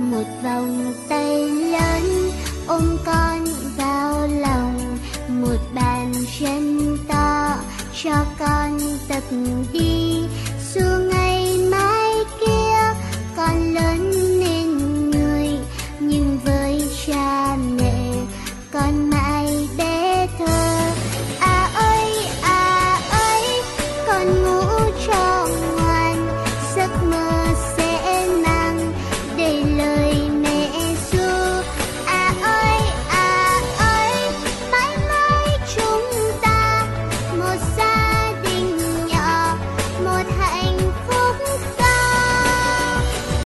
một vòng tay lớn ôm con vào lòng. Một bàn chân to cho con tập đi.